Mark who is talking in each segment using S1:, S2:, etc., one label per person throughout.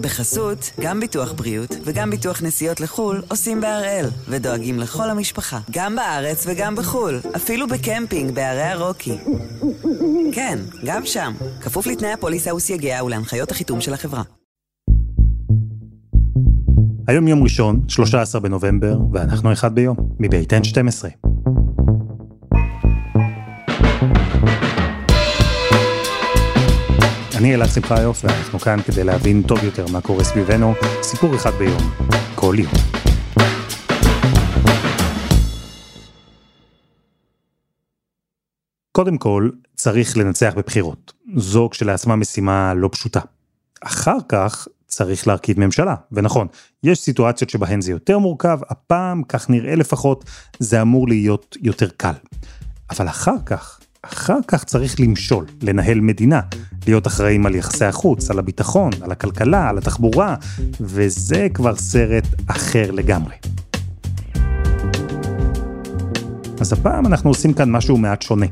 S1: בחסות, גם ביטוח בריאות וגם ביטוח נסיעות לחו"ל עושים בהראל, ודואגים לכל המשפחה, גם בארץ וגם בחו"ל, אפילו בקמפינג בערי הרוקי. כן, גם שם, כפוף לתנאי הפוליסה וסייגיה ולהנחיות החיתום של החברה.
S2: היום יום ראשון, 13 בנובמבר, ואנחנו אחד ביום, מבית N12. אני אלעד שמחיוף, ואנחנו כאן כדי להבין טוב יותר מה קורה סביבנו, סיפור אחד ביום, כל יום. קודם כל, צריך לנצח בבחירות. זו כשלעצמה משימה לא פשוטה. אחר כך צריך להרכיב ממשלה, ונכון, יש סיטואציות שבהן זה יותר מורכב, הפעם, כך נראה לפחות, זה אמור להיות יותר קל. אבל אחר כך, אחר כך צריך למשול, לנהל מדינה, להיות אחראים על יחסי החוץ, על הביטחון, על הכלכלה, על התחבורה, וזה כבר סרט אחר לגמרי. אז הפעם אנחנו עושים כאן משהו מעט שונה.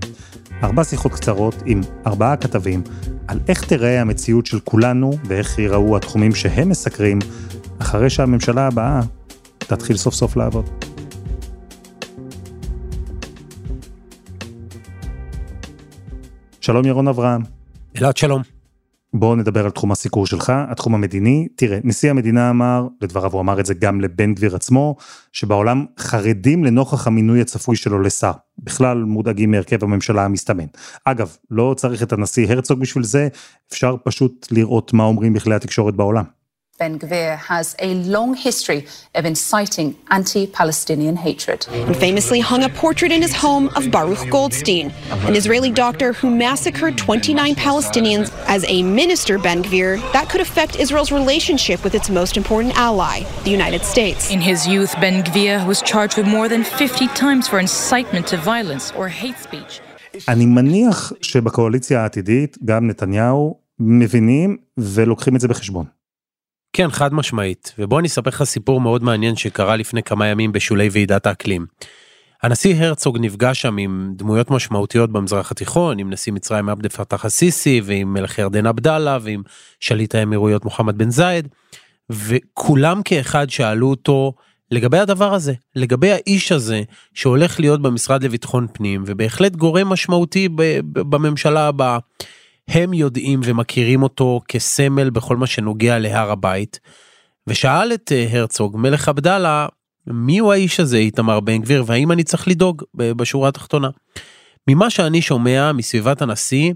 S2: ארבע שיחות קצרות עם ארבעה כתבים על איך תיראה המציאות של כולנו ואיך ייראו התחומים שהם מסקרים אחרי שהממשלה הבאה תתחיל סוף סוף לעבוד. שלום ירון אברהם.
S3: אלעד שלום.
S2: בואו נדבר על תחום הסיקור שלך, התחום המדיני. תראה, נשיא המדינה אמר, לדבריו הוא אמר את זה גם לבן גביר עצמו, שבעולם חרדים לנוכח המינוי הצפוי שלו לשר. בכלל מודאגים מהרכב הממשלה המסתמן. אגב, לא צריך את הנשיא הרצוג בשביל זה, אפשר פשוט לראות מה אומרים בכלי התקשורת בעולם.
S4: Ben Gvir has a long history of inciting anti-Palestinian hatred.
S5: And famously hung a portrait in his home of Baruch Goldstein, an Israeli doctor who massacred 29 Palestinians. As a minister, Ben Gvir, that could affect Israel's relationship with its most important ally, the United States.
S6: In his youth, Ben Gvir was charged with more than 50 times for incitement to violence or hate speech.
S2: אני מניח שבקואליציה העתידית גם נתניהו מבינים ולוקחים את זה בחשבון.
S3: כן, חד משמעית. ובוא אני אספר לך סיפור מאוד מעניין שקרה לפני כמה ימים בשולי ועידת האקלים. הנשיא הרצוג נפגש שם עם דמויות משמעותיות במזרח התיכון, עם נשיא מצרים עבד פתח א-סיסי, ועם מלך ירדן עבדאללה, ועם שליט האמירויות מוחמד בן זייד, וכולם כאחד שאלו אותו לגבי הדבר הזה, לגבי האיש הזה שהולך להיות במשרד לביטחון פנים, ובהחלט גורם משמעותי בממשלה הבאה. הם יודעים ומכירים אותו כסמל בכל מה שנוגע להר הבית. ושאל את אה, הרצוג, מלך עבדאללה, מי הוא האיש הזה, איתמר בן גביר, והאם אני צריך לדאוג בשורה התחתונה. ממה שאני שומע מסביבת הנשיא,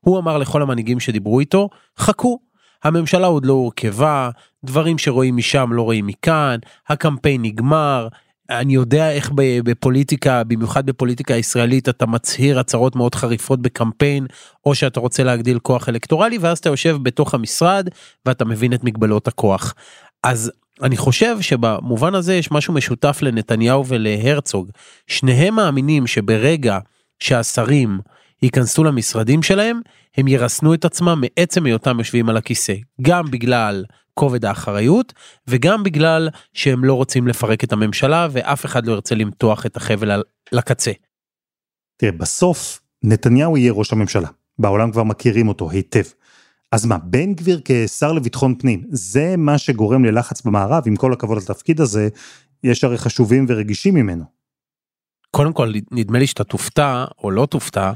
S3: הוא אמר לכל המנהיגים שדיברו איתו, חכו, הממשלה עוד לא הורכבה, דברים שרואים משם לא רואים מכאן, הקמפיין נגמר, אני יודע איך בפוליטיקה, במיוחד בפוליטיקה הישראלית, אתה מצהיר הצהרות מאוד חריפות בקמפיין, או שאתה רוצה להגדיל כוח אלקטורלי, ואז אתה יושב בתוך המשרד ואתה מבין את מגבלות הכוח. אז אני חושב שבמובן הזה יש משהו משותף לנתניהו ולהרצוג. שניהם מאמינים שברגע שהשרים ייכנסו למשרדים שלהם, הם ירסנו את עצמם מעצם היותם יושבים על הכיסא. גם בגלל כובד האחריות וגם בגלל שהם לא רוצים לפרק את הממשלה ואף אחד לא ירצה למתוח את החבל לקצה.
S2: תראה, בסוף נתניהו יהיה ראש הממשלה. בעולם כבר מכירים אותו היטב. אז מה, בן גביר כשר לביטחון פנים, זה מה שגורם ללחץ במערב, עם כל הכבוד לתפקיד הזה, יש הרי חשובים ורגישים ממנו.
S3: קודם כל, נדמה לי שאתה תופתע, או לא תופתע,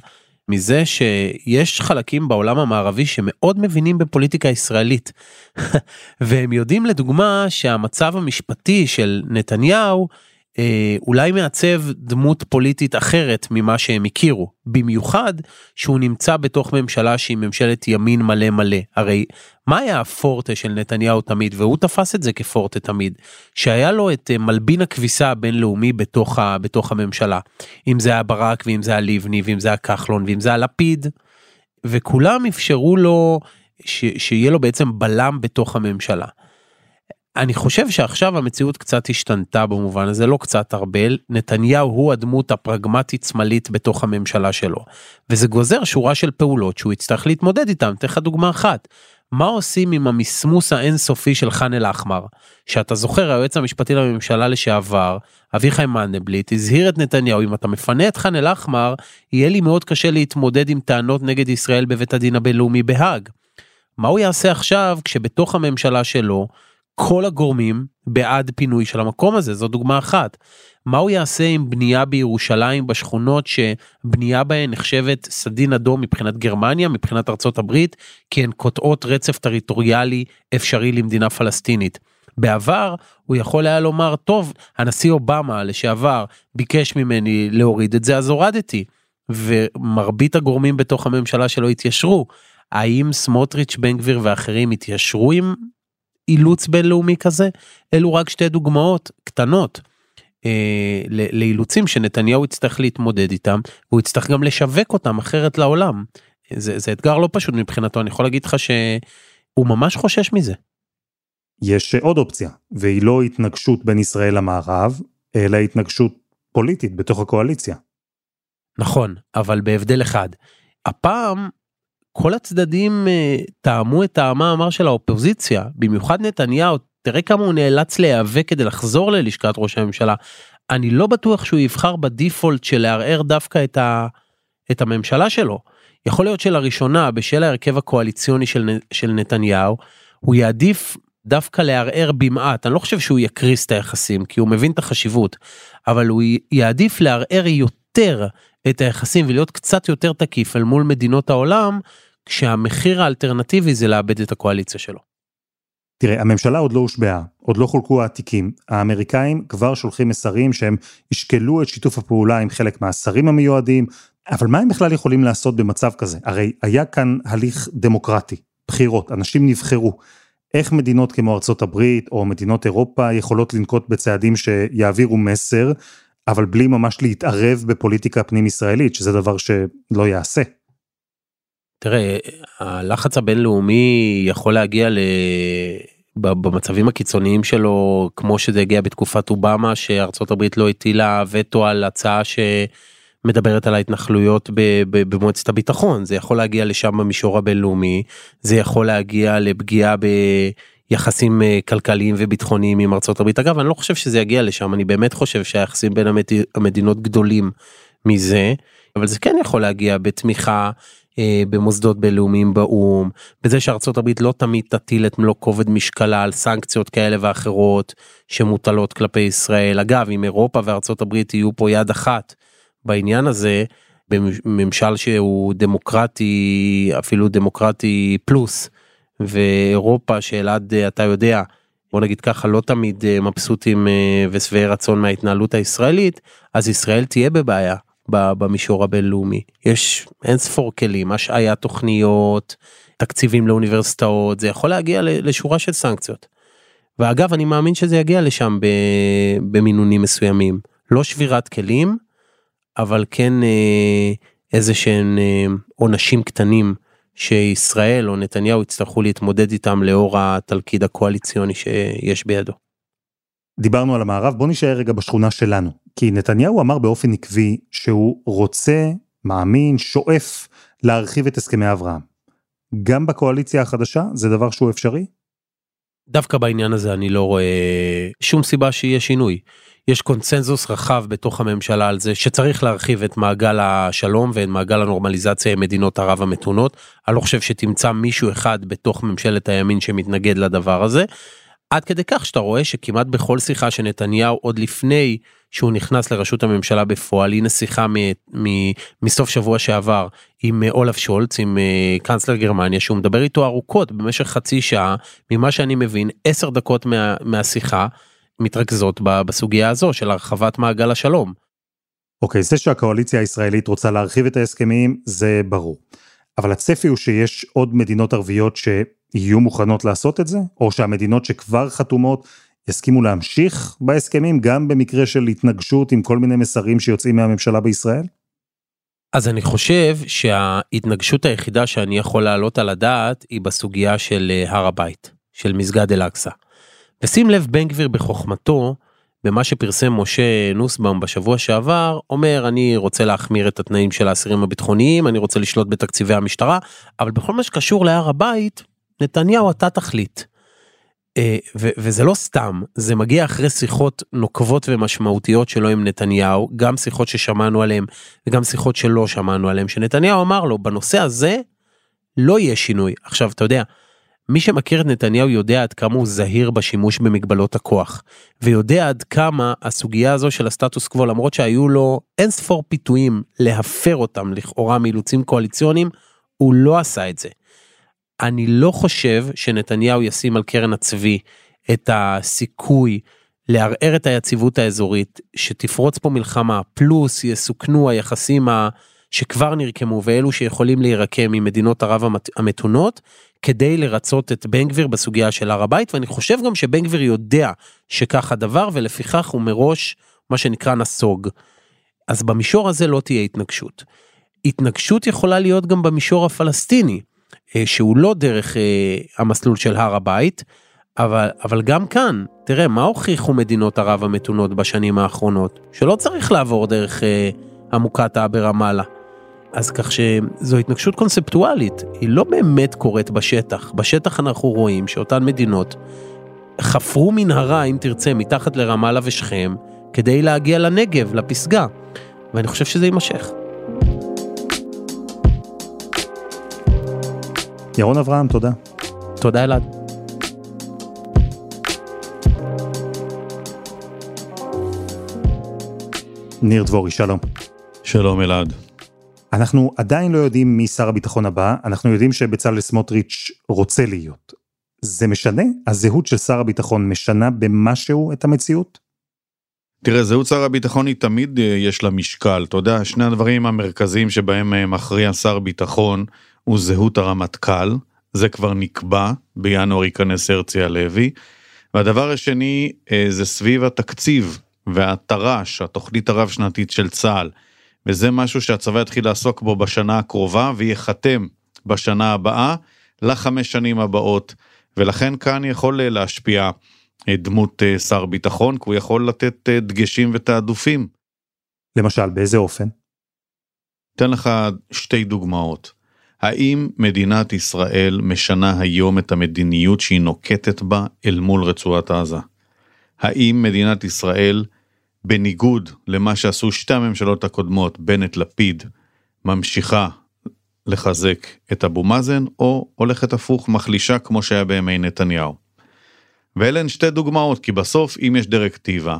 S3: מזה שיש חלקים בעולם המערבי שמאוד מבינים בפוליטיקה ישראלית. והם יודעים לדוגמה שהמצב המשפטי של נתניהו אה, אולי מעצב דמות פוליטית אחרת ממה שהם הכירו, במיוחד שהוא נמצא בתוך ממשלה שהיא ממשלת ימין מלא מלא. הרי מה היה הפורטה של נתניהו תמיד, והוא תפס את זה כפורטה תמיד, שהיה לו את אה, מלבין הכביסה הבינלאומי בתוך, ה, בתוך הממשלה. אם זה היה ברק ואם זה היה לבני ואם זה היה כחלון ואם זה היה לפיד, וכולם אפשרו לו ש, שיהיה לו בעצם בלם בתוך הממשלה. אני חושב שעכשיו המציאות קצת השתנתה במובן הזה, לא קצת הרבה, נתניהו הוא הדמות הפרגמטית שמאלית בתוך הממשלה שלו. וזה גוזר שורה של פעולות שהוא יצטרך להתמודד איתן, אתן לך דוגמה אחת. מה עושים עם המסמוס האינסופי של חאן אל-אחמר? שאתה זוכר היועץ המשפטי לממשלה לשעבר, אביחי מנדלבליט, הזהיר את נתניהו אם אתה מפנה את חאן אל-אחמר, יהיה לי מאוד קשה להתמודד עם טענות נגד ישראל בבית הדין הבינלאומי בהאג. מה הוא יעשה עכשיו כשבתוך הממשלה שלו כל הגורמים בעד פינוי של המקום הזה, זו דוגמה אחת. מה הוא יעשה עם בנייה בירושלים בשכונות שבנייה בהן נחשבת סדין אדום מבחינת גרמניה, מבחינת ארצות הברית, כי הן קוטעות רצף טריטוריאלי אפשרי למדינה פלסטינית. בעבר הוא יכול היה לומר טוב הנשיא אובמה לשעבר ביקש ממני להוריד את זה אז הורדתי ומרבית הגורמים בתוך הממשלה שלו התיישרו. האם סמוטריץ' בן גביר ואחרים התיישרו עם אילוץ בינלאומי כזה? אלו רק שתי דוגמאות קטנות. אה, לאילוצים שנתניהו יצטרך להתמודד איתם והוא יצטרך גם לשווק אותם אחרת לעולם. זה, זה אתגר לא פשוט מבחינתו אני יכול להגיד לך שהוא ממש חושש מזה.
S2: יש עוד אופציה והיא לא התנגשות בין ישראל למערב אלא התנגשות פוליטית בתוך הקואליציה.
S3: נכון אבל בהבדל אחד הפעם כל הצדדים uh, טעמו את טעמה המר של האופוזיציה במיוחד נתניהו תראה כמה הוא נאלץ להיאבק כדי לחזור ללשכת ראש הממשלה. אני לא בטוח שהוא יבחר בדיפולט של לערער דווקא את, ה, את הממשלה שלו. יכול להיות שלראשונה בשל ההרכב הקואליציוני של, של נתניהו הוא יעדיף דווקא לערער במעט אני לא חושב שהוא יקריס את היחסים כי הוא מבין את החשיבות אבל הוא יעדיף לערער יותר את היחסים ולהיות קצת יותר תקיף אל מול מדינות העולם כשהמחיר האלטרנטיבי זה לאבד את הקואליציה שלו.
S2: תראה, הממשלה עוד לא הושבעה, עוד לא חולקו העתיקים. האמריקאים כבר שולחים מסרים שהם ישקלו את שיתוף הפעולה עם חלק מהשרים המיועדים, אבל מה הם בכלל יכולים לעשות במצב כזה? הרי היה כאן הליך דמוקרטי, בחירות, אנשים נבחרו. איך מדינות כמו ארצות הברית או מדינות אירופה יכולות לנקוט בצעדים שיעבירו מסר, אבל בלי ממש להתערב בפוליטיקה פנים ישראלית, שזה דבר שלא יעשה.
S3: תראה, הלחץ הבינלאומי יכול להגיע ל... במצבים הקיצוניים שלו, כמו שזה הגיע בתקופת אובמה, שארצות הברית לא הטילה וטו על הצעה שמדברת על ההתנחלויות במועצת הביטחון. זה יכול להגיע לשם במישור הבינלאומי, זה יכול להגיע לפגיעה ביחסים אה, כלכליים וביטחוניים עם ארצות הברית. אגב, אני לא חושב שזה יגיע לשם, אני באמת חושב שהיחסים בין המדינות גדולים מזה, אבל זה כן יכול להגיע בתמיכה. אה, במוסדות בינלאומיים באו"ם, בזה שארצות הברית לא תמיד תטיל את מלוא כובד משקלה על סנקציות כאלה ואחרות שמוטלות כלפי ישראל. אגב, אם אירופה וארצות הברית יהיו פה יד אחת בעניין הזה, בממשל שהוא דמוקרטי, אפילו דמוקרטי פלוס, ואירופה שאלעד אתה יודע, בוא נגיד ככה לא תמיד אה, מבסוטים אה, ושבעי רצון מההתנהלות הישראלית, אז ישראל תהיה בבעיה. במישור הבינלאומי. יש אין ספור כלים, השעיה תוכניות, תקציבים לאוניברסיטאות, זה יכול להגיע לשורה של סנקציות. ואגב, אני מאמין שזה יגיע לשם במינונים מסוימים. לא שבירת כלים, אבל כן אה, איזה שהם אה, עונשים קטנים שישראל או נתניהו יצטרכו להתמודד איתם לאור התלכיד הקואליציוני שיש בידו.
S2: דיברנו על המערב, בוא נשאר רגע בשכונה שלנו. כי נתניהו אמר באופן עקבי שהוא רוצה, מאמין, שואף להרחיב את הסכמי אברהם. גם בקואליציה החדשה זה דבר שהוא אפשרי?
S3: דווקא בעניין הזה אני לא רואה שום סיבה שיהיה שינוי. יש קונצנזוס רחב בתוך הממשלה על זה שצריך להרחיב את מעגל השלום ואת מעגל הנורמליזציה עם מדינות ערב המתונות. אני לא חושב שתמצא מישהו אחד בתוך ממשלת הימין שמתנגד לדבר הזה. עד כדי כך שאתה רואה שכמעט בכל שיחה שנתניהו עוד לפני שהוא נכנס לראשות הממשלה בפועל הנה שיחה מ, מ, מסוף שבוע שעבר עם אה, אולף שולץ עם אה, קאנצלר גרמניה שהוא מדבר איתו ארוכות במשך חצי שעה ממה שאני מבין עשר דקות מה, מהשיחה מתרכזות בסוגיה הזו של הרחבת מעגל השלום.
S2: אוקיי okay, זה שהקואליציה הישראלית רוצה להרחיב את ההסכמים זה ברור. אבל הצפי הוא שיש עוד מדינות ערביות שיהיו מוכנות לעשות את זה או שהמדינות שכבר חתומות יסכימו להמשיך בהסכמים גם במקרה של התנגשות עם כל מיני מסרים שיוצאים מהממשלה בישראל?
S3: אז אני חושב שההתנגשות היחידה שאני יכול להעלות על הדעת היא בסוגיה של אה, הר הבית, של מסגד אל-אקצא. ושים לב בן גביר בחוכמתו, במה שפרסם משה נוסבאום בשבוע שעבר, אומר אני רוצה להחמיר את התנאים של האסירים הביטחוניים, אני רוצה לשלוט בתקציבי המשטרה, אבל בכל מה שקשור להר הבית, נתניהו אתה תחליט. אה, וזה לא סתם זה מגיע אחרי שיחות נוקבות ומשמעותיות שלו עם נתניהו גם שיחות ששמענו עליהם וגם שיחות שלא שמענו עליהם שנתניהו אמר לו בנושא הזה לא יהיה שינוי עכשיו אתה יודע מי שמכיר את נתניהו יודע עד כמה הוא זהיר בשימוש במגבלות הכוח, ויודע עד כמה הסוגיה הזו של הסטטוס קוו, למרות שהיו לו אין ספור פיתויים להפר אותם לכאורה מאילוצים קואליציוניים, הוא לא עשה את זה. אני לא חושב שנתניהו ישים על קרן הצבי את הסיכוי לערער את היציבות האזורית, שתפרוץ פה מלחמה, פלוס יסוכנו היחסים ה... שכבר נרקמו ואלו שיכולים להירקם ממדינות ערב המתונות, כדי לרצות את בן גביר בסוגיה של הר הבית, ואני חושב גם שבן גביר יודע שכך הדבר, ולפיכך הוא מראש מה שנקרא נסוג. אז במישור הזה לא תהיה התנגשות. התנגשות יכולה להיות גם במישור הפלסטיני, אה, שהוא לא דרך אה, המסלול של הר הבית, אבל, אבל גם כאן, תראה, מה הוכיחו מדינות ערב המתונות בשנים האחרונות? שלא צריך לעבור דרך אה, המוקטעה ברמאללה. אז כך שזו התנגשות קונספטואלית, היא לא באמת קורית בשטח. בשטח אנחנו רואים שאותן מדינות חפרו מנהרה, אם תרצה, מתחת לרמאללה ושכם, כדי להגיע לנגב, לפסגה. ואני חושב שזה יימשך.
S2: ירון אברהם, תודה.
S3: תודה אלעד.
S2: ניר דבורי, שלום.
S7: שלום אלעד.
S2: אנחנו עדיין לא יודעים מי שר הביטחון הבא, אנחנו יודעים שבצלאל סמוטריץ' רוצה להיות. זה משנה? הזהות של שר הביטחון משנה במשהו את המציאות?
S7: תראה, זהות שר הביטחון היא תמיד אה, יש לה משקל. אתה יודע, שני הדברים המרכזיים שבהם אה, מכריע שר ביטחון הוא זהות הרמטכ"ל, זה כבר נקבע, בינואר ייכנס הרצי הלוי. והדבר השני אה, זה סביב התקציב והתר"ש, התוכנית הרב שנתית של צה"ל. וזה משהו שהצבא יתחיל לעסוק בו בשנה הקרובה וייחתם בשנה הבאה לחמש שנים הבאות. ולכן כאן יכול להשפיע אה, דמות אה, שר ביטחון, כי הוא יכול לתת אה, דגשים ותעדופים.
S2: למשל, באיזה אופן?
S7: אתן לך שתי דוגמאות. האם מדינת ישראל משנה היום את המדיניות שהיא נוקטת בה אל מול רצועת עזה? האם מדינת ישראל בניגוד למה שעשו שתי הממשלות הקודמות, בנט-לפיד, ממשיכה לחזק את אבו מאזן, או הולכת הפוך, מחלישה כמו שהיה בימי נתניהו. ואלה הן שתי דוגמאות, כי בסוף אם יש דירקטיבה,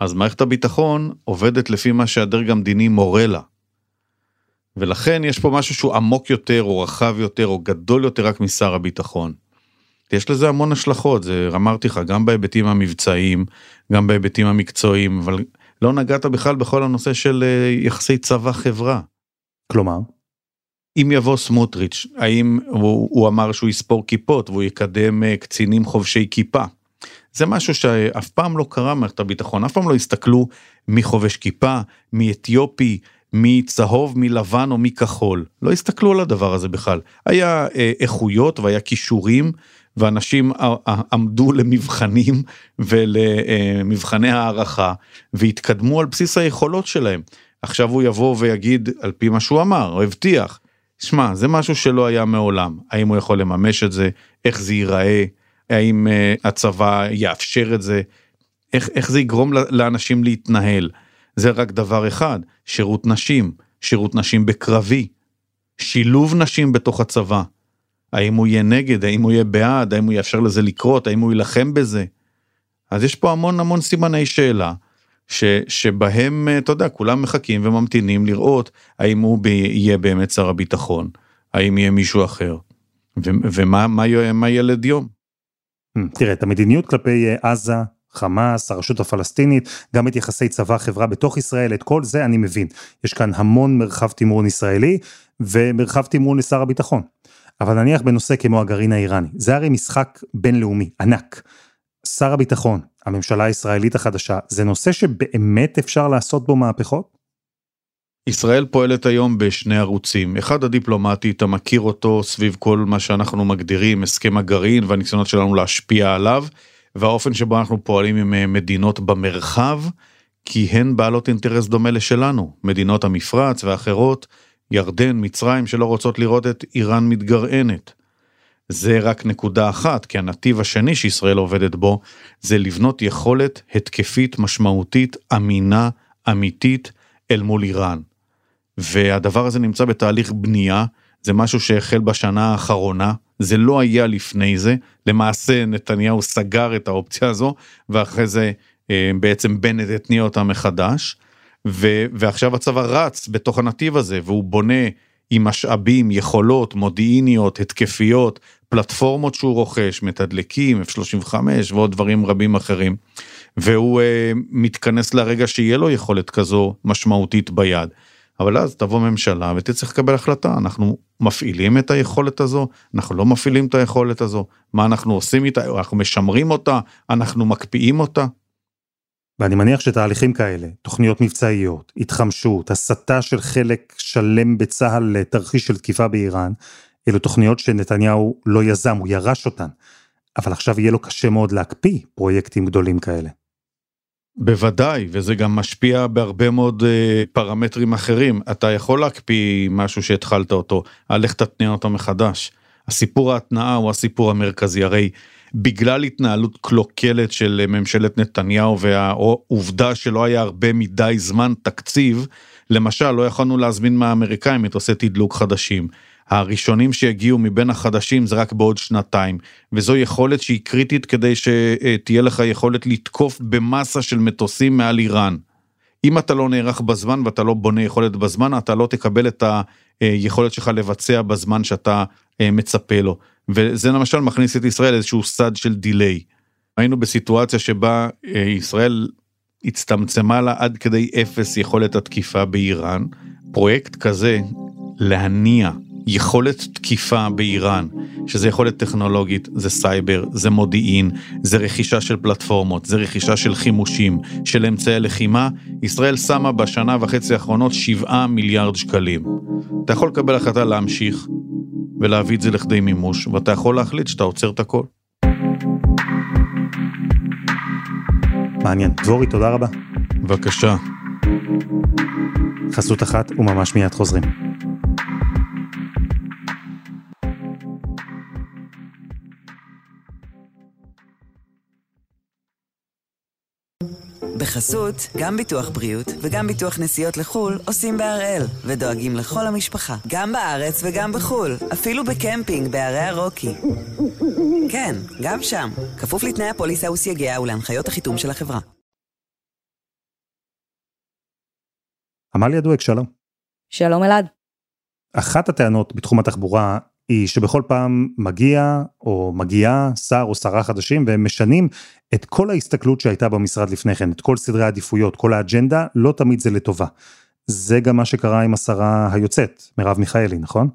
S7: אז מערכת הביטחון עובדת לפי מה שהדרג המדיני מורה לה. ולכן יש פה משהו שהוא עמוק יותר, או רחב יותר, או גדול יותר רק משר הביטחון. יש לזה המון השלכות, זה אמרתי לך, גם בהיבטים המבצעיים, גם בהיבטים המקצועיים, אבל לא נגעת בכלל בכל הנושא של אה, יחסי צבא-חברה.
S2: כלומר?
S7: אם יבוא סמוטריץ', האם הוא, הוא אמר שהוא יספור כיפות והוא יקדם אה, קצינים חובשי כיפה. זה משהו שאף פעם לא קרה במערכת הביטחון, אף פעם לא הסתכלו מי חובש כיפה, מי אתיופי, מי צהוב, מי לבן או מי כחול. לא הסתכלו על הדבר הזה בכלל. היה אה, איכויות והיה כישורים ואנשים עמדו למבחנים ולמבחני הערכה והתקדמו על בסיס היכולות שלהם. עכשיו הוא יבוא ויגיד על פי מה שהוא אמר, הוא הבטיח. שמע, זה משהו שלא היה מעולם. האם הוא יכול לממש את זה? איך זה ייראה? האם uh, הצבא יאפשר את זה? איך, איך זה יגרום לאנשים להתנהל? זה רק דבר אחד, שירות נשים, שירות נשים בקרבי, שילוב נשים בתוך הצבא. האם הוא יהיה נגד, האם הוא יהיה בעד, האם הוא יאפשר לזה לקרות, האם הוא יילחם בזה. אז יש פה המון המון סימני שאלה, ש, שבהם, אתה יודע, כולם מחכים וממתינים לראות האם הוא ב, יהיה באמת שר הביטחון, האם יהיה מישהו אחר, ו, ומה מה, מה ילד יום.
S2: Hmm, תראה, את המדיניות כלפי אה, עזה, חמאס, הרשות הפלסטינית, גם את יחסי צבא-חברה בתוך ישראל, את כל זה אני מבין. יש כאן המון מרחב תמרון ישראלי ומרחב תמרון לשר הביטחון. אבל נניח בנושא כמו הגרעין האיראני, זה הרי משחק בינלאומי ענק. שר הביטחון, הממשלה הישראלית החדשה, זה נושא שבאמת אפשר לעשות בו מהפכות?
S7: ישראל פועלת היום בשני ערוצים, אחד הדיפלומטי, אתה מכיר אותו סביב כל מה שאנחנו מגדירים הסכם הגרעין והניסיונות שלנו להשפיע עליו, והאופן שבו אנחנו פועלים עם אה, מדינות במרחב, כי הן בעלות אינטרס דומה לשלנו, מדינות המפרץ ואחרות, ירדן, מצרים, שלא רוצות לראות את איראן מתגרענת. זה רק נקודה אחת, כי הנתיב השני שישראל עובדת בו, זה לבנות יכולת התקפית משמעותית, אמינה, אמיתית, אל מול איראן. והדבר הזה נמצא בתהליך בנייה, זה משהו שהחל בשנה האחרונה, זה לא היה לפני זה, למעשה נתניהו סגר את האופציה הזו, ואחרי זה אה, בעצם בנט התניע אותה מחדש, ו, ועכשיו הצבא רץ בתוך הנתיב הזה, והוא בונה עם משאבים, יכולות מודיעיניות, התקפיות, פלטפורמות שהוא רוכש, מתדלקים, F35 ועוד דברים רבים אחרים, והוא אה, מתכנס לרגע שיהיה לו יכולת כזו משמעותית ביד. אבל אז תבוא ממשלה ותצטרך לקבל החלטה, אנחנו מפעילים את היכולת הזו, אנחנו לא מפעילים את היכולת הזו, מה אנחנו עושים איתה, אנחנו משמרים אותה, אנחנו מקפיאים אותה.
S2: ואני מניח שתהליכים כאלה, תוכניות מבצעיות, התחמשות, הסתה של חלק שלם בצה"ל לתרחיש של תקיפה באיראן, אלו תוכניות שנתניהו לא יזם, הוא ירש אותן. אבל עכשיו יהיה לו קשה מאוד להקפיא פרויקטים גדולים כאלה.
S7: בוודאי, וזה גם משפיע בהרבה מאוד uh, פרמטרים אחרים. אתה יכול להקפיא משהו שהתחלת אותו, על איך תתניע אותו מחדש. הסיפור ההתנעה הוא הסיפור המרכזי, הרי בגלל התנהלות קלוקלת של ממשלת נתניהו והעובדה שלא היה הרבה מדי זמן תקציב, למשל לא יכולנו להזמין מהאמריקאים מטוסי תדלוק חדשים. הראשונים שיגיעו מבין החדשים זה רק בעוד שנתיים, וזו יכולת שהיא קריטית כדי שתהיה לך יכולת לתקוף במסה של מטוסים מעל איראן. אם אתה לא נערך בזמן ואתה לא בונה יכולת בזמן, אתה לא תקבל את היכולת שלך לבצע בזמן שאתה אה, מצפה לו. וזה למשל מכניס את ישראל איזשהו סד של delay. היינו בסיטואציה שבה אה, ישראל הצטמצמה לה עד כדי אפס יכולת התקיפה באיראן. פרויקט כזה, להניע יכולת תקיפה באיראן, שזה יכולת טכנולוגית, זה סייבר, זה מודיעין, זה רכישה של פלטפורמות, זה רכישה של חימושים, של אמצעי לחימה, ישראל שמה בשנה וחצי האחרונות 7 מיליארד שקלים. אתה יכול לקבל החלטה להמשיך ולהביא את זה לכדי מימוש, ואתה יכול להחליט שאתה עוצר את הכל.
S2: מעניין. דבורי, תודה רבה.
S7: בבקשה.
S2: חסות אחת וממש מיד חוזרים.
S1: בחסות, גם ביטוח בריאות וגם ביטוח נסיעות לחו"ל עושים בהראל, ודואגים לכל המשפחה, גם בארץ וגם בחו"ל, אפילו בקמפינג בערי הרוקי. כן, גם שם, כפוף לתנאי הפוליסה וסייגיה ולהנחיות החיתום של החברה.
S2: עמליה דואק, שלום.
S8: שלום אלעד.
S2: אחת הטענות בתחום התחבורה היא שבכל פעם מגיע או מגיעה שר או שרה חדשים והם משנים את כל ההסתכלות שהייתה במשרד לפני כן, את כל סדרי העדיפויות, כל האג'נדה, לא תמיד זה לטובה. זה גם מה שקרה עם השרה היוצאת, מרב מיכאלי, נכון?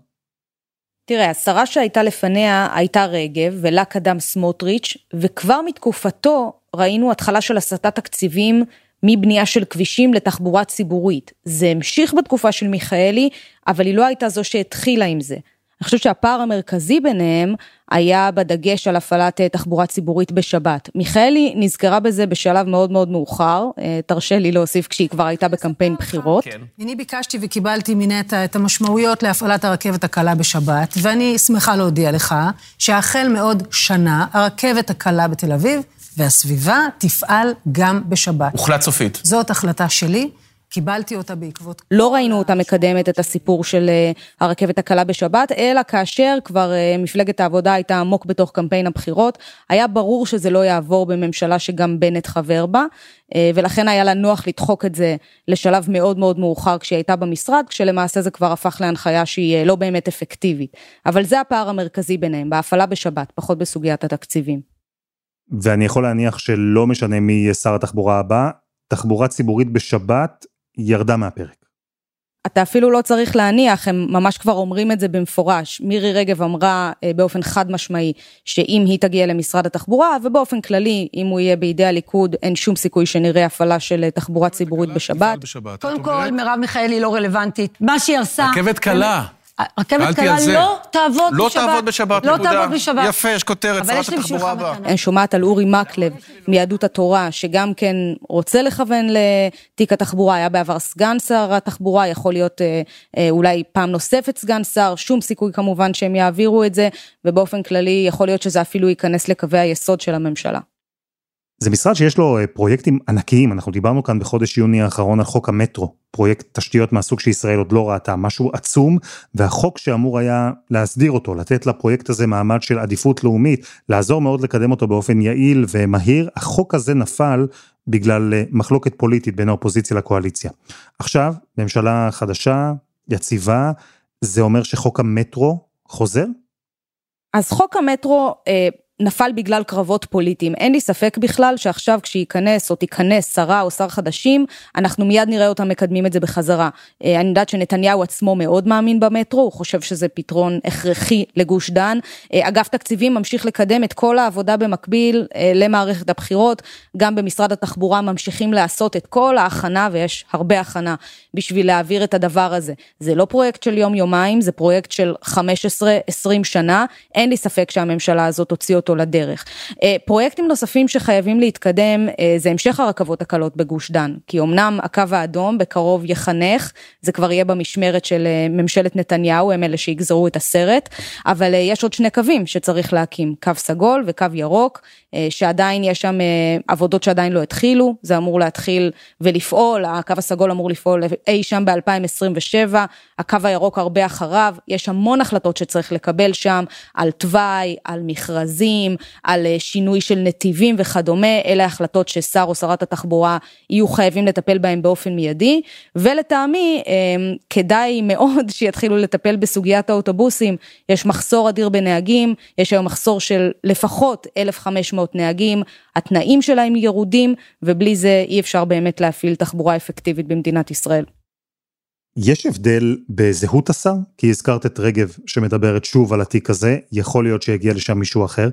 S8: תראה, השרה שהייתה לפניה הייתה רגב ולה קדם סמוטריץ', וכבר מתקופתו ראינו התחלה של הסטת תקציבים מבנייה של כבישים לתחבורה ציבורית. זה המשיך בתקופה של מיכאלי, אבל היא לא הייתה זו שהתחילה עם זה. אני חושבת שהפער המרכזי ביניהם היה בדגש על הפעלת אה, תחבורה ציבורית בשבת. מיכאלי נזכרה בזה בשלב מאוד מאוד מאוחר, אה, תרשה לי להוסיף כשהיא כבר הייתה בקמפיין בחירות. כן.
S9: אני ביקשתי וקיבלתי מנטע את המשמעויות להפעלת הרכבת הקלה בשבת, ואני שמחה להודיע לך שהחל מעוד שנה הרכבת הקלה בתל אביב והסביבה תפעל גם בשבת.
S3: הוחלט סופית.
S9: זאת החלטה שלי. קיבלתי אותה בעקבות...
S8: לא ראינו אותה מקדמת את הסיפור של אה, הרכבת הקלה בשבת, אלא כאשר כבר אה, מפלגת העבודה הייתה עמוק בתוך קמפיין הבחירות, היה ברור שזה לא יעבור בממשלה שגם בנט חבר בה, אה, ולכן היה לה נוח לדחוק את זה לשלב מאוד מאוד מאוחר כשהיא הייתה במשרד, כשלמעשה זה כבר הפך להנחיה שהיא לא באמת אפקטיבית. אבל זה הפער המרכזי ביניהם, בהפעלה בשבת, פחות בסוגיית התקציבים.
S2: ואני יכול להניח שלא משנה מי יהיה שר התחבורה הבא, תחבורה ציבורית בשבת ירדה מהפרק.
S8: אתה אפילו לא צריך להניח, הם ממש כבר אומרים את זה במפורש. מירי רגב אמרה אה, באופן חד משמעי שאם היא תגיע למשרד התחבורה, ובאופן כללי, אם הוא יהיה בידי הליכוד, אין שום סיכוי שנראה הפעלה של אה, תחבורה ציבורית בשבת.
S9: קודם כל, מרב מיכאלי לא רלוונטית. מה שהיא עושה...
S3: רכבת קלה.
S9: רכבת קלה לא תעבוד
S3: לא
S9: בשבת.
S3: לא תעבוד בשבת,
S9: לא תעבוד בשבת.
S3: יפה, יש כותרת, שרת התחבורה הבאה.
S8: אני שומעת על אורי מקלב מיהדות התורה, שגם כן רוצה לכוון לתיק התחבורה, היה בעבר סגן שר התחבורה, יכול להיות אה, אה, אולי פעם נוספת סגן שר, שום סיכוי כמובן שהם יעבירו את זה, ובאופן כללי יכול להיות שזה אפילו ייכנס לקווי היסוד של הממשלה.
S2: זה משרד שיש לו אה, פרויקטים ענקיים, אנחנו דיברנו כאן בחודש יוני האחרון על חוק המטרו, פרויקט תשתיות מהסוג שישראל עוד לא ראתה, משהו עצום, והחוק שאמור היה להסדיר אותו, לתת לפרויקט הזה מעמד של עדיפות לאומית, לעזור מאוד לקדם אותו באופן יעיל ומהיר, החוק הזה נפל בגלל אה, מחלוקת פוליטית בין האופוזיציה לקואליציה. עכשיו, ממשלה חדשה, יציבה, זה אומר שחוק המטרו חוזר?
S8: אז חוק המטרו אה, נפל בגלל קרבות פוליטיים. אין לי ספק בכלל שעכשיו כשייכנס או תיכנס שרה או שר חדשים, אנחנו מיד נראה אותם מקדמים את זה בחזרה. אה, אני יודעת שנתניהו עצמו מאוד מאמין במטרו, הוא חושב שזה פתרון הכרחי לגוש דן. אה, אגף תקציבים ממשיך לקדם את כל העבודה במקביל אה, למערכת הבחירות. גם במשרד התחבורה ממשיכים לעשות את כל ההכנה, ויש הרבה הכנה, בשביל להעביר את הדבר הזה. זה לא פרויקט של יום-יומיים, זה פרויקט של 15-20 שנה. אין לי ספק שהממשלה הזאת תוציא אותו אותו לדרך. אה, פרויקטים נוספים שחייבים להתקדם אה, זה המשך הרכבות הקלות בגוש דן, כי אמנם הקו האדום בקרוב יחנך, זה כבר יהיה במשמרת של אה, ממשלת נתניהו, הם אלה שיגזרו את הסרט, אבל יש עוד שני קווים שצריך להקים, קו סגול וקו ירוק, שעדיין יש שם עבודות שעדיין לא התחילו, זה אמור להתחיל ולפעול, הקו הסגול אמור לפעול אי שם ב-2027, הקו הירוק הרבה אחריו, יש המון החלטות שצריך לקבל שם על תוואי, על מכרזים. נתיבים, על אה, שינוי של נתיבים וכדומה, אלה החלטות ששר או שרת התחבורה יהיו חייבים לטפל בהם באופן מיידי, ולטעמי אמ, כדאי מאוד שיתחילו לטפל בסוגיית האוטובוסים, יש מחסור אדיר בנהגים, יש היום מחסור של לפחות 1,500 נהגים, התנאים שלהם ירודים, ובלי זה אי אפשר באמת להפעיל תחבורה אפקטיבית במדינת ישראל.
S2: יש הבדל בזהות השר? כי הזכרת את רגב שמדברת שוב על התיק הזה, יכול להיות שיגיע לשם מישהו אחר.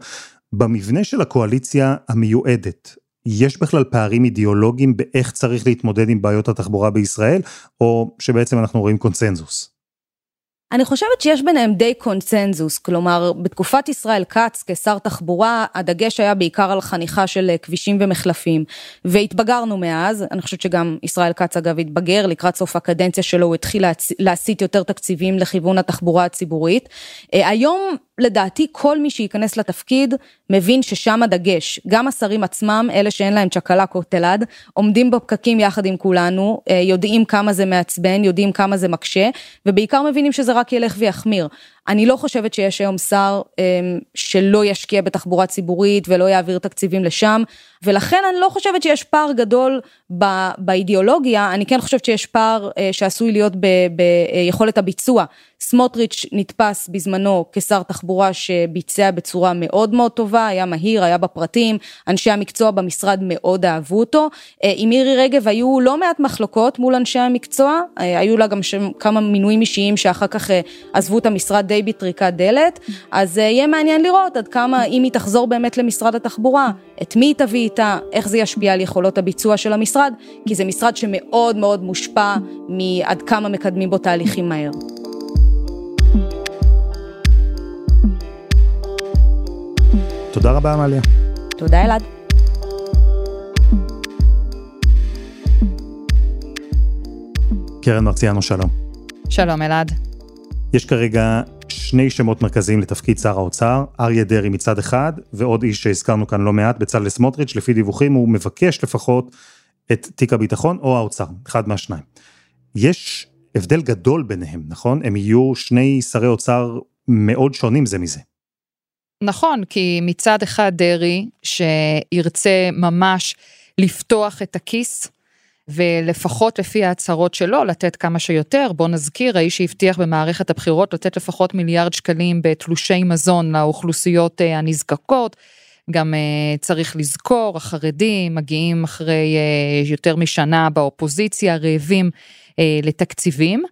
S2: במבנה של הקואליציה המיועדת, יש בכלל פערים אידיאולוגיים באיך צריך להתמודד עם בעיות התחבורה בישראל, או שבעצם אנחנו רואים קונצנזוס?
S8: אני חושבת שיש ביניהם די קונצנזוס, כלומר בתקופת ישראל כץ כשר תחבורה הדגש היה בעיקר על חניכה של אה, כבישים ומחלפים. והתבגרנו מאז, אני חושבת שגם ישראל כץ אגב התבגר לקראת סוף הקדנציה שלו. הוא התחיל להסיט יותר תקציבים לכיוון התחבורה הציבורית. אה, היום לדעתי כל מי שייכנס לתפקיד מבין ששם הדגש, גם השרים עצמם, אלה שאין להם צ'קלק או תלד, עומדים בפקקים יחד עם כולנו, אה, יודעים כמה זה מעצבן, יודעים כמה זה מקשה, ובעיקר מבינים שזה רק ילך ויחמיר. אני לא חושבת שיש היום שר אמ, שלא ישקיע בתחבורה ציבורית ולא יעביר תקציבים לשם, ולכן אני לא חושבת שיש פער גדול באידיאולוגיה, אני כן חושבת שיש פער אה, שעשוי להיות ביכולת הביצוע. סמוטריץ' נתפס בזמנו כשר תחבורה שביצע בצורה מאוד מאוד טובה, היה מהיר, היה בפרטים, אנשי המקצוע במשרד מאוד אהבו אותו. אה, עם מירי רגב היו לא מעט מחלוקות מול אנשי המקצוע, אה, היו לה גם שם כמה מינויים אישיים שאחר כך עזבו את המשרד די בטריקת דלת, אז יהיה מעניין לראות עד כמה, אם היא תחזור באמת למשרד התחבורה, את מי היא תביא איתה, איך זה ישפיע על יכולות הביצוע של המשרד, כי זה משרד שמאוד מאוד מושפע מעד כמה מקדמים בו תהליכים מהר.
S2: תודה רבה, עמליה.
S8: תודה, אלעד.
S2: קרן מרציאנו, שלום.
S10: שלום, אלעד.
S2: יש כרגע שני שמות מרכזיים לתפקיד שר האוצר, אריה דרעי מצד אחד, ועוד איש שהזכרנו כאן לא מעט, בצלאל סמוטריץ', לפי דיווחים הוא מבקש לפחות את תיק הביטחון או האוצר, אחד מהשניים. יש הבדל גדול ביניהם, נכון? הם יהיו שני שרי אוצר מאוד שונים זה מזה.
S10: נכון, כי מצד אחד דרעי, שירצה ממש לפתוח את הכיס ולפחות לפי ההצהרות שלו לתת כמה שיותר. בוא נזכיר, האיש שהבטיח במערכת הבחירות לתת לפחות מיליארד שקלים בתלושי מזון לאוכלוסיות אה, הנזקקות. גם uh, צריך לזכור, החרדים מגיעים אחרי uh, יותר משנה באופוזיציה, רעבים uh, לתקציבים.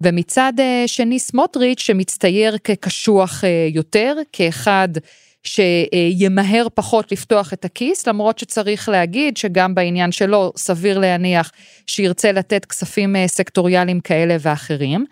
S10: ומצד uh, שני סמוטריץ' שמצטייר כקשוח uh, יותר, כאחד שימהר פחות לפתוח את הכיס, למרות שצריך להגיד שגם בעניין שלו סביר להניח שירצה לתת כספים אה, סקטוריאליים כאלה ואחרים.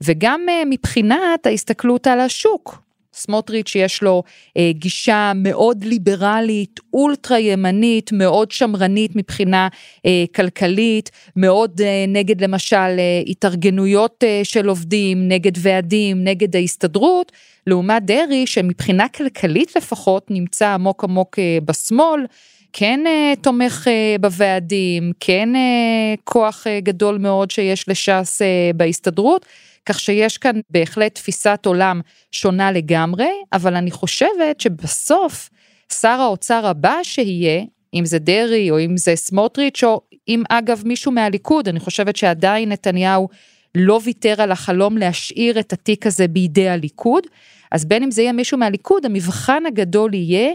S10: וגם אה, מבחינת ההסתכלות על השוק, סמוטריץ' יש לו אה, גישה מאוד ליברלית, אולטרה ימנית, מאוד שמרנית מבחינה אה, כלכלית, מאוד אה, נגד למשל אה, התארגנויות אה, של עובדים, נגד ועדים, נגד ההסתדרות, לעומת דרעי שמבחינה כלכלית לפחות נמצא עמוק עמוק אה, בשמאל. כן uh, תומך uh, בוועדים, כן uh, כוח גדול מאוד שיש לש"ס בהסתדרות, כך שיש כאן בהחלט תפיסת עולם שונה לגמרי, אבל אני חושבת שבסוף שר האוצר הבא שיהיה, אם זה דרעי או אם זה סמוטריץ' או אם אגב מישהו מהליכוד, אני חושבת שעדיין נתניהו לא ויתר על החלום להשאיר את התיק הזה בידי הליכוד, אז בין אם זה יהיה מישהו מהליכוד, המבחן הגדול יהיה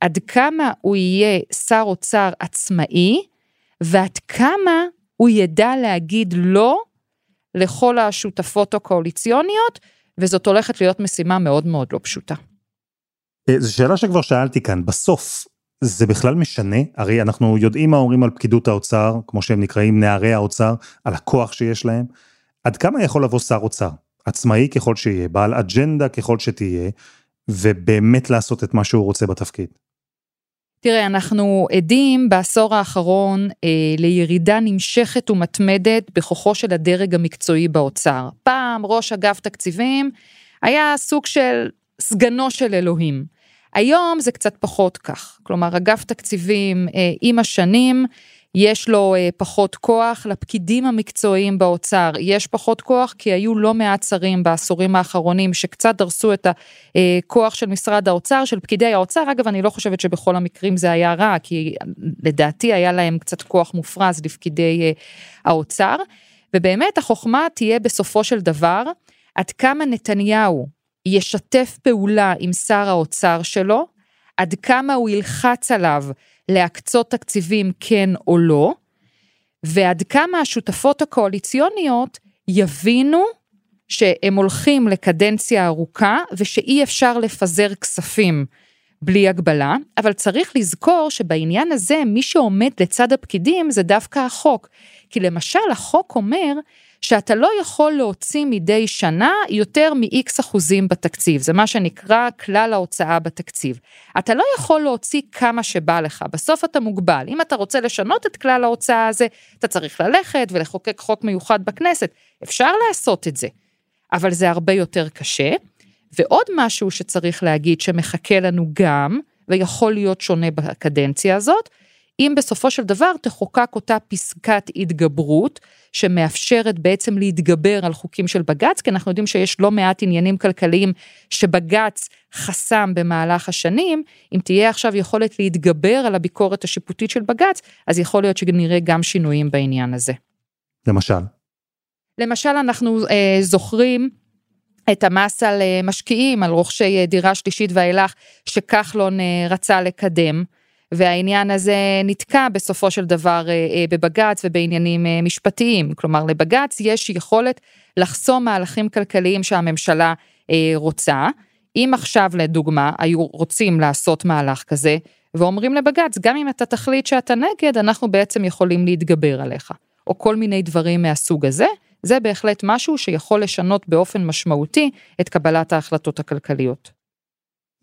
S10: עד כמה הוא יהיה שר אוצר עצמאי, ועד כמה הוא ידע להגיד לא לכל השותפות הקואליציוניות, וזאת הולכת להיות משימה מאוד מאוד לא פשוטה.
S2: אה, זו שאלה שכבר שאלתי כאן, בסוף זה בכלל משנה? הרי אנחנו יודעים מה אומרים על פקידות האוצר, כמו שהם נקראים נערי האוצר, על הכוח שיש להם. עד כמה יכול לבוא שר אוצר, עצמאי ככל שיהיה, בעל אג'נדה ככל שתהיה, ובאמת לעשות את מה שהוא רוצה בתפקיד?
S10: תראה, אנחנו עדים בעשור האחרון אה, לירידה נמשכת ומתמדת בכוחו של הדרג המקצועי באוצר. פעם ראש אגף תקציבים היה סוג של סגנו של אלוהים. היום זה קצת פחות כך. כלומר, אגף תקציבים אה, עם השנים יש לו אה, פחות כוח, לפקידים המקצועיים באוצר יש פחות כוח, כי היו לא מעט שרים בעשורים האחרונים שקצת דרסו את הכוח של משרד האוצר, של פקידי האוצר. אגב, אני לא חושבת שבכל המקרים זה היה רע, כי לדעתי היה להם קצת כוח מופרז לפקידי אה, האוצר. ובאמת החוכמה תהיה בסופו של דבר, עד כמה נתניהו ישתף פעולה עם שר האוצר שלו, עד כמה הוא ילחץ עליו להקצות תקציבים כן או לא, ועד כמה השותפות הקואליציוניות יבינו שהם הולכים לקדנציה ארוכה ושאי אפשר לפזר כספים בלי הגבלה, אבל צריך לזכור שבעניין הזה מי שעומד לצד הפקידים זה דווקא החוק. כי למשל החוק אומר שאתה לא יכול להוציא מדי שנה יותר מ-X אחוזים בתקציב, זה מה שנקרא כלל ההוצאה בתקציב. אתה לא יכול להוציא כמה שבא לך, בסוף אתה מוגבל. אם אתה רוצה לשנות את כלל ההוצאה הזה, אתה צריך ללכת ולחוקק חוק מיוחד בכנסת. אפשר לעשות את זה, אבל זה הרבה יותר קשה. ועוד משהו שצריך להגיד שמחכה לנו גם, ויכול להיות שונה בקדנציה הזאת, אם בסופו של דבר תחוקק אותה פסקת התגברות, שמאפשרת בעצם להתגבר על חוקים של בג"ץ, כי אנחנו יודעים שיש לא מעט עניינים כלכליים שבג"ץ חסם במהלך השנים, אם תהיה עכשיו יכולת להתגבר על הביקורת השיפוטית של בג"ץ, אז יכול להיות שנראה גם שינויים בעניין הזה.
S2: למשל?
S10: למשל, אנחנו אה, זוכרים את המס על אה, משקיעים, על רוכשי אה, דירה שלישית ואילך, שכחלון אה, רצה לקדם. והעניין הזה נתקע בסופו של דבר אה, אה, בבג"ץ ובעניינים אה, משפטיים. כלומר, לבג"ץ יש יכולת לחסום מהלכים כלכליים שהממשלה רוצה. אם עכשיו, לדוגמה, היו רוצים לעשות מהלך כזה, ואומרים לבג"ץ, גם אם אתה תחליט שאתה נגד, אנחנו בעצם יכולים להתגבר עליך. או כל מיני דברים מהסוג הזה, זה בהחלט משהו שיכול לשנות באופן משמעותי את קבלת ההחלטות הכלכליות.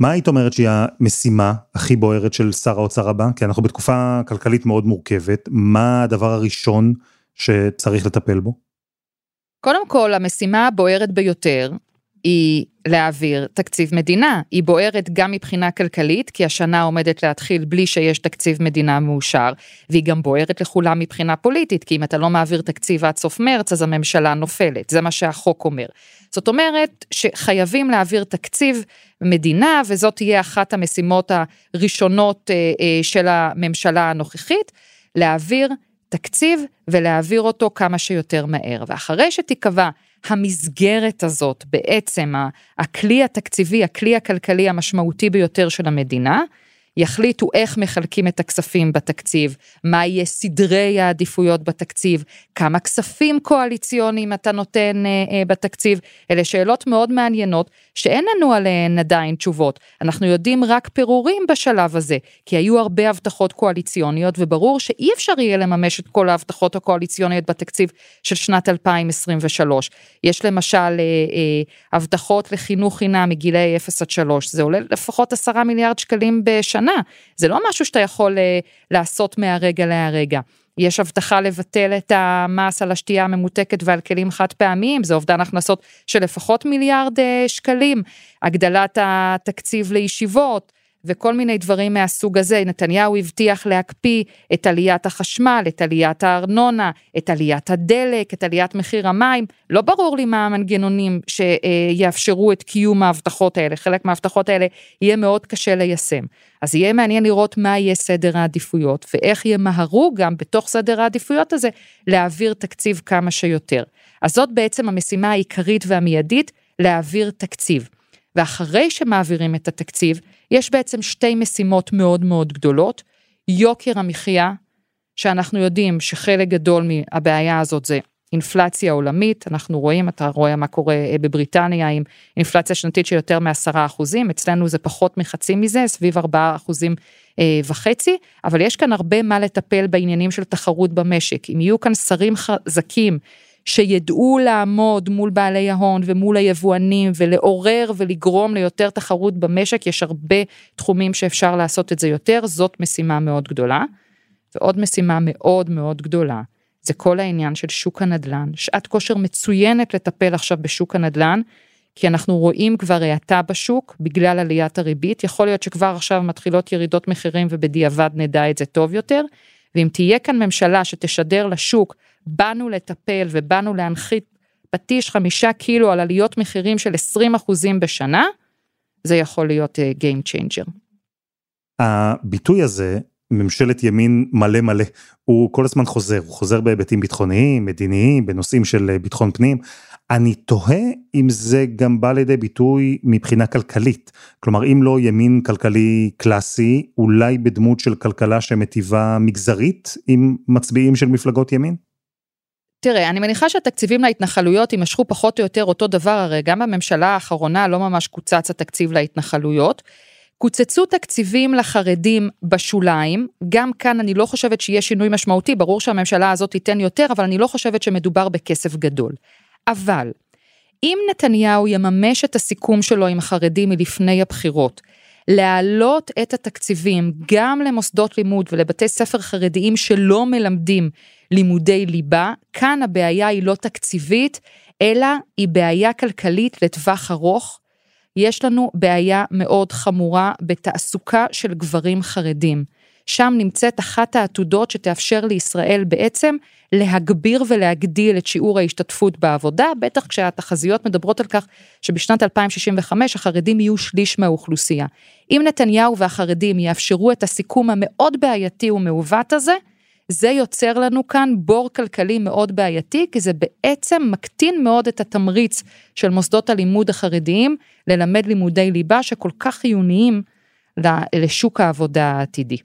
S2: מה היית אומרת שהיא המשימה הכי בוערת של שר האוצר הבא? כי אנחנו בתקופה כלכלית מאוד מורכבת, מה הדבר הראשון שצריך לטפל בו?
S10: קודם כל, המשימה הבוערת ביותר היא להעביר תקציב מדינה. היא בוערת גם מבחינה כלכלית, כי השנה עומדת להתחיל בלי שיש תקציב מדינה מאושר, והיא גם בוערת לכולם מבחינה פוליטית, כי אם אתה לא מעביר תקציב עד סוף מרץ, אז הממשלה נופלת, זה מה שהחוק אומר. זאת אומרת שחייבים להעביר תקציב מדינה, וזאת תהיה אחת המשימות הראשונות אה, אה, של הממשלה הנוכחית, להעביר תקציב ולהעביר אותו כמה שיותר מהר. ואחרי שתיקבע המסגרת הזאת, בעצם הכלי התקציבי, הכלי הכלכלי המשמעותי ביותר של המדינה, יחליטו איך מחלקים את הכספים בתקציב, מה יהיה סדרי העדיפויות בתקציב, כמה כספים קואליציוניים אתה נותן אה, אה, בתקציב, אלה שאלות מאוד מעניינות שאין לנו עליהן עדיין תשובות. אנחנו יודעים רק פירורים בשלב הזה, כי היו הרבה הבטחות קואליציוניות וברור שאי אפשר יהיה לממש את כל ההבטחות הקואליציוניות בתקציב של שנת 2023. יש למשל אה, אה, הבטחות לחינוך חינם מגילאי 0 עד 3, זה עולה לפחות 10 מיליארד שקלים בשנה, זה לא משהו שאתה יכול אה, לעשות מהרגע להרגע. יש הבטחה לבטל את המס על השתייה הממותקת ועל כלים חד פעמיים, זה אובדן הכנסות של לפחות מיליארד אה, שקלים, הגדלת התקציב לישיבות, וכל מיני דברים מהסוג הזה. נתניהו הבטיח להקפיא את עליית החשמל, את עליית הארנונה, את עליית הדלק, את עליית מחיר המים. לא ברור לי מה המנגנונים שיאפשרו את קיום ההבטחות האלה. חלק מההבטחות האלה יהיה מאוד קשה ליישם. אז יהיה מעניין לראות מה יהיה סדר העדיפויות, ואיך ימהרו גם בתוך סדר העדיפויות הזה להעביר תקציב כמה שיותר. אז זאת בעצם המשימה העיקרית והמיידית, להעביר תקציב. ואחרי שמעבירים את התקציב, יש בעצם שתי משימות מאוד מאוד גדולות. יוקר המחיה, שאנחנו יודעים שחלק גדול מהבעיה הזאת זה אינפלציה עולמית, אנחנו רואים, אתה רואה מה קורה אה, בבריטניה עם אינפלציה שנתית של יותר מעשרה אחוזים, אצלנו זה פחות מחצי מזה, סביב ארבעה אחוזים אה, וחצי, אבל יש כאן הרבה מה לטפל בעניינים של תחרות במשק. אם יהיו כאן שרים חזקים שידעו לעמוד מול בעלי ההון ומול היבואנים ולעורר ולגרום ליותר תחרות במשק, יש הרבה תחומים שאפשר לעשות את זה יותר, זאת משימה מאוד גדולה. ועוד משימה מאוד מאוד גדולה, זה כל העניין של שוק הנדל"ן, שעת כושר מצוינת לטפל עכשיו בשוק הנדל"ן, כי אנחנו רואים כבר האטה בשוק בגלל עליית הריבית, יכול להיות שכבר עכשיו מתחילות ירידות מחירים ובדיעבד נדע את זה טוב יותר, ואם תהיה כאן ממשלה שתשדר לשוק באנו לטפל ובאנו להנחית פטיש חמישה קילו על עליות מחירים של 20 אחוזים בשנה, זה יכול להיות uh, Game Changer.
S2: הביטוי הזה, ממשלת ימין מלא מלא, הוא כל הזמן חוזר, הוא חוזר בהיבטים ביטחוניים, מדיניים, בנושאים של אה, ביטחון פנים. אני תוהה אם זה גם בא לידי ביטוי מבחינה כלכלית. כלומר, אם לא ימין כלכלי קלאסי, אולי בדמות של כלכלה שמטיבה מגזרית עם מצביעים של מפלגות ימין?
S10: תראה, אני מניחה שהתקציבים להתנחלויות יימשכו פחות או יותר אותו דבר, הרי גם בממשלה האחרונה לא ממש קוצץ התקציב להתנחלויות. קוצצו תקציבים לחרדים בשוליים, גם כאן אני לא חושבת שיהיה שינוי משמעותי, ברור שהממשלה הזאת תיתן יותר, אבל אני לא חושבת שמדובר בכסף גדול. אבל, אם נתניהו יממש את הסיכום שלו עם החרדים מלפני הבחירות, להעלות את התקציבים גם למוסדות לימוד ולבתי ספר חרדיים שלא מלמדים לימודי ליבה, כאן הבעיה היא לא תקציבית, אלא היא בעיה כלכלית לטווח ארוך. יש לנו בעיה מאוד חמורה בתעסוקה של גברים חרדים. שם נמצאת אחת העתודות שתאפשר לישראל בעצם להגביר ולהגדיל את שיעור ההשתתפות בעבודה, בטח כשהתחזיות מדברות על כך שבשנת 2065 החרדים יהיו שליש מהאוכלוסייה. אם נתניהו והחרדים יאפשרו את הסיכום המאוד בעייתי ומעוות הזה, זה יוצר לנו כאן בור כלכלי מאוד בעייתי, כי זה בעצם מקטין מאוד את התמריץ של מוסדות הלימוד החרדיים ללמד לימודי ליבה שכל כך חיוניים לשוק העבודה העתידי.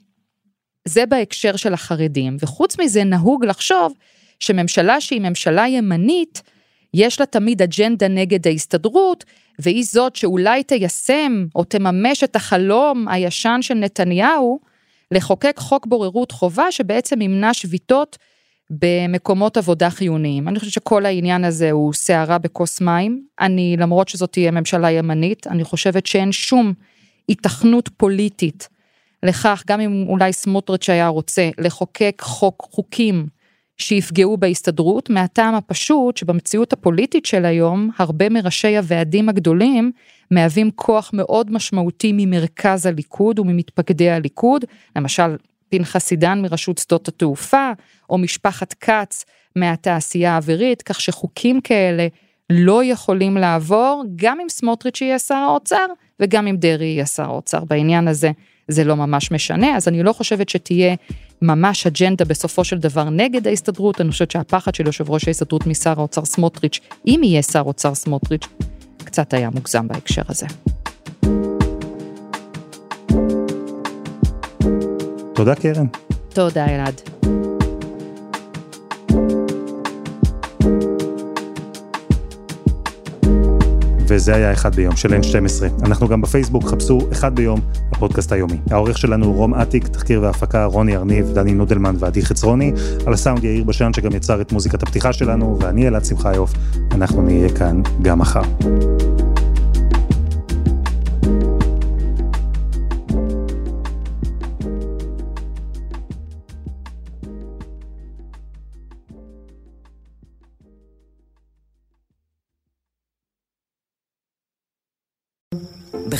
S10: זה בהקשר של החרדים, וחוץ מזה נהוג לחשוב שממשלה שהיא ממשלה ימנית, יש לה תמיד אג'נדה נגד ההסתדרות, והיא זאת שאולי תיישם או תממש את החלום הישן של נתניהו, לחוקק חוק בוררות חובה שבעצם ימנע שביתות במקומות עבודה חיוניים. אני חושבת שכל העניין הזה הוא סערה בכוס מים. אני, למרות שזאת תהיה ממשלה ימנית, אני חושבת שאין שום היתכנות פוליטית לכך, גם אם אולי סמוטריץ' היה רוצה לחוקק חוק, חוקים שיפגעו בהסתדרות, מהטעם הפשוט שבמציאות הפוליטית של היום, הרבה מראשי הוועדים הגדולים מהווים כוח מאוד משמעותי ממרכז הליכוד וממתפקדי הליכוד, למשל פנחס עידן מרשות שדות התעופה, או משפחת כץ מהתעשייה האווירית, כך שחוקים כאלה לא יכולים לעבור, גם אם סמוטריץ' יהיה שר האוצר, וגם אם דרעי יהיה שר האוצר. בעניין הזה זה לא ממש משנה, אז אני לא חושבת שתהיה ממש אג'נדה בסופו של דבר נגד ההסתדרות, אני חושבת שהפחד של יושב ראש ההסתדרות משר האוצר סמוטריץ', אם יהיה שר אוצר סמוטריץ', קצת היה מוגזם בהקשר הזה.
S2: תודה קרן.
S10: תודה אלעד.
S2: וזה היה אחד ביום של N12. אנחנו גם בפייסבוק, חפשו אחד ביום, הפודקאסט היומי. העורך שלנו הוא רום אטיק, תחקיר והפקה רוני ארניב, דני נודלמן ועדי חצרוני, על הסאונד יאיר בשן שגם יצר את מוזיקת הפתיחה שלנו, ואני אלעד שמחיוף, אנחנו נהיה כאן גם מחר.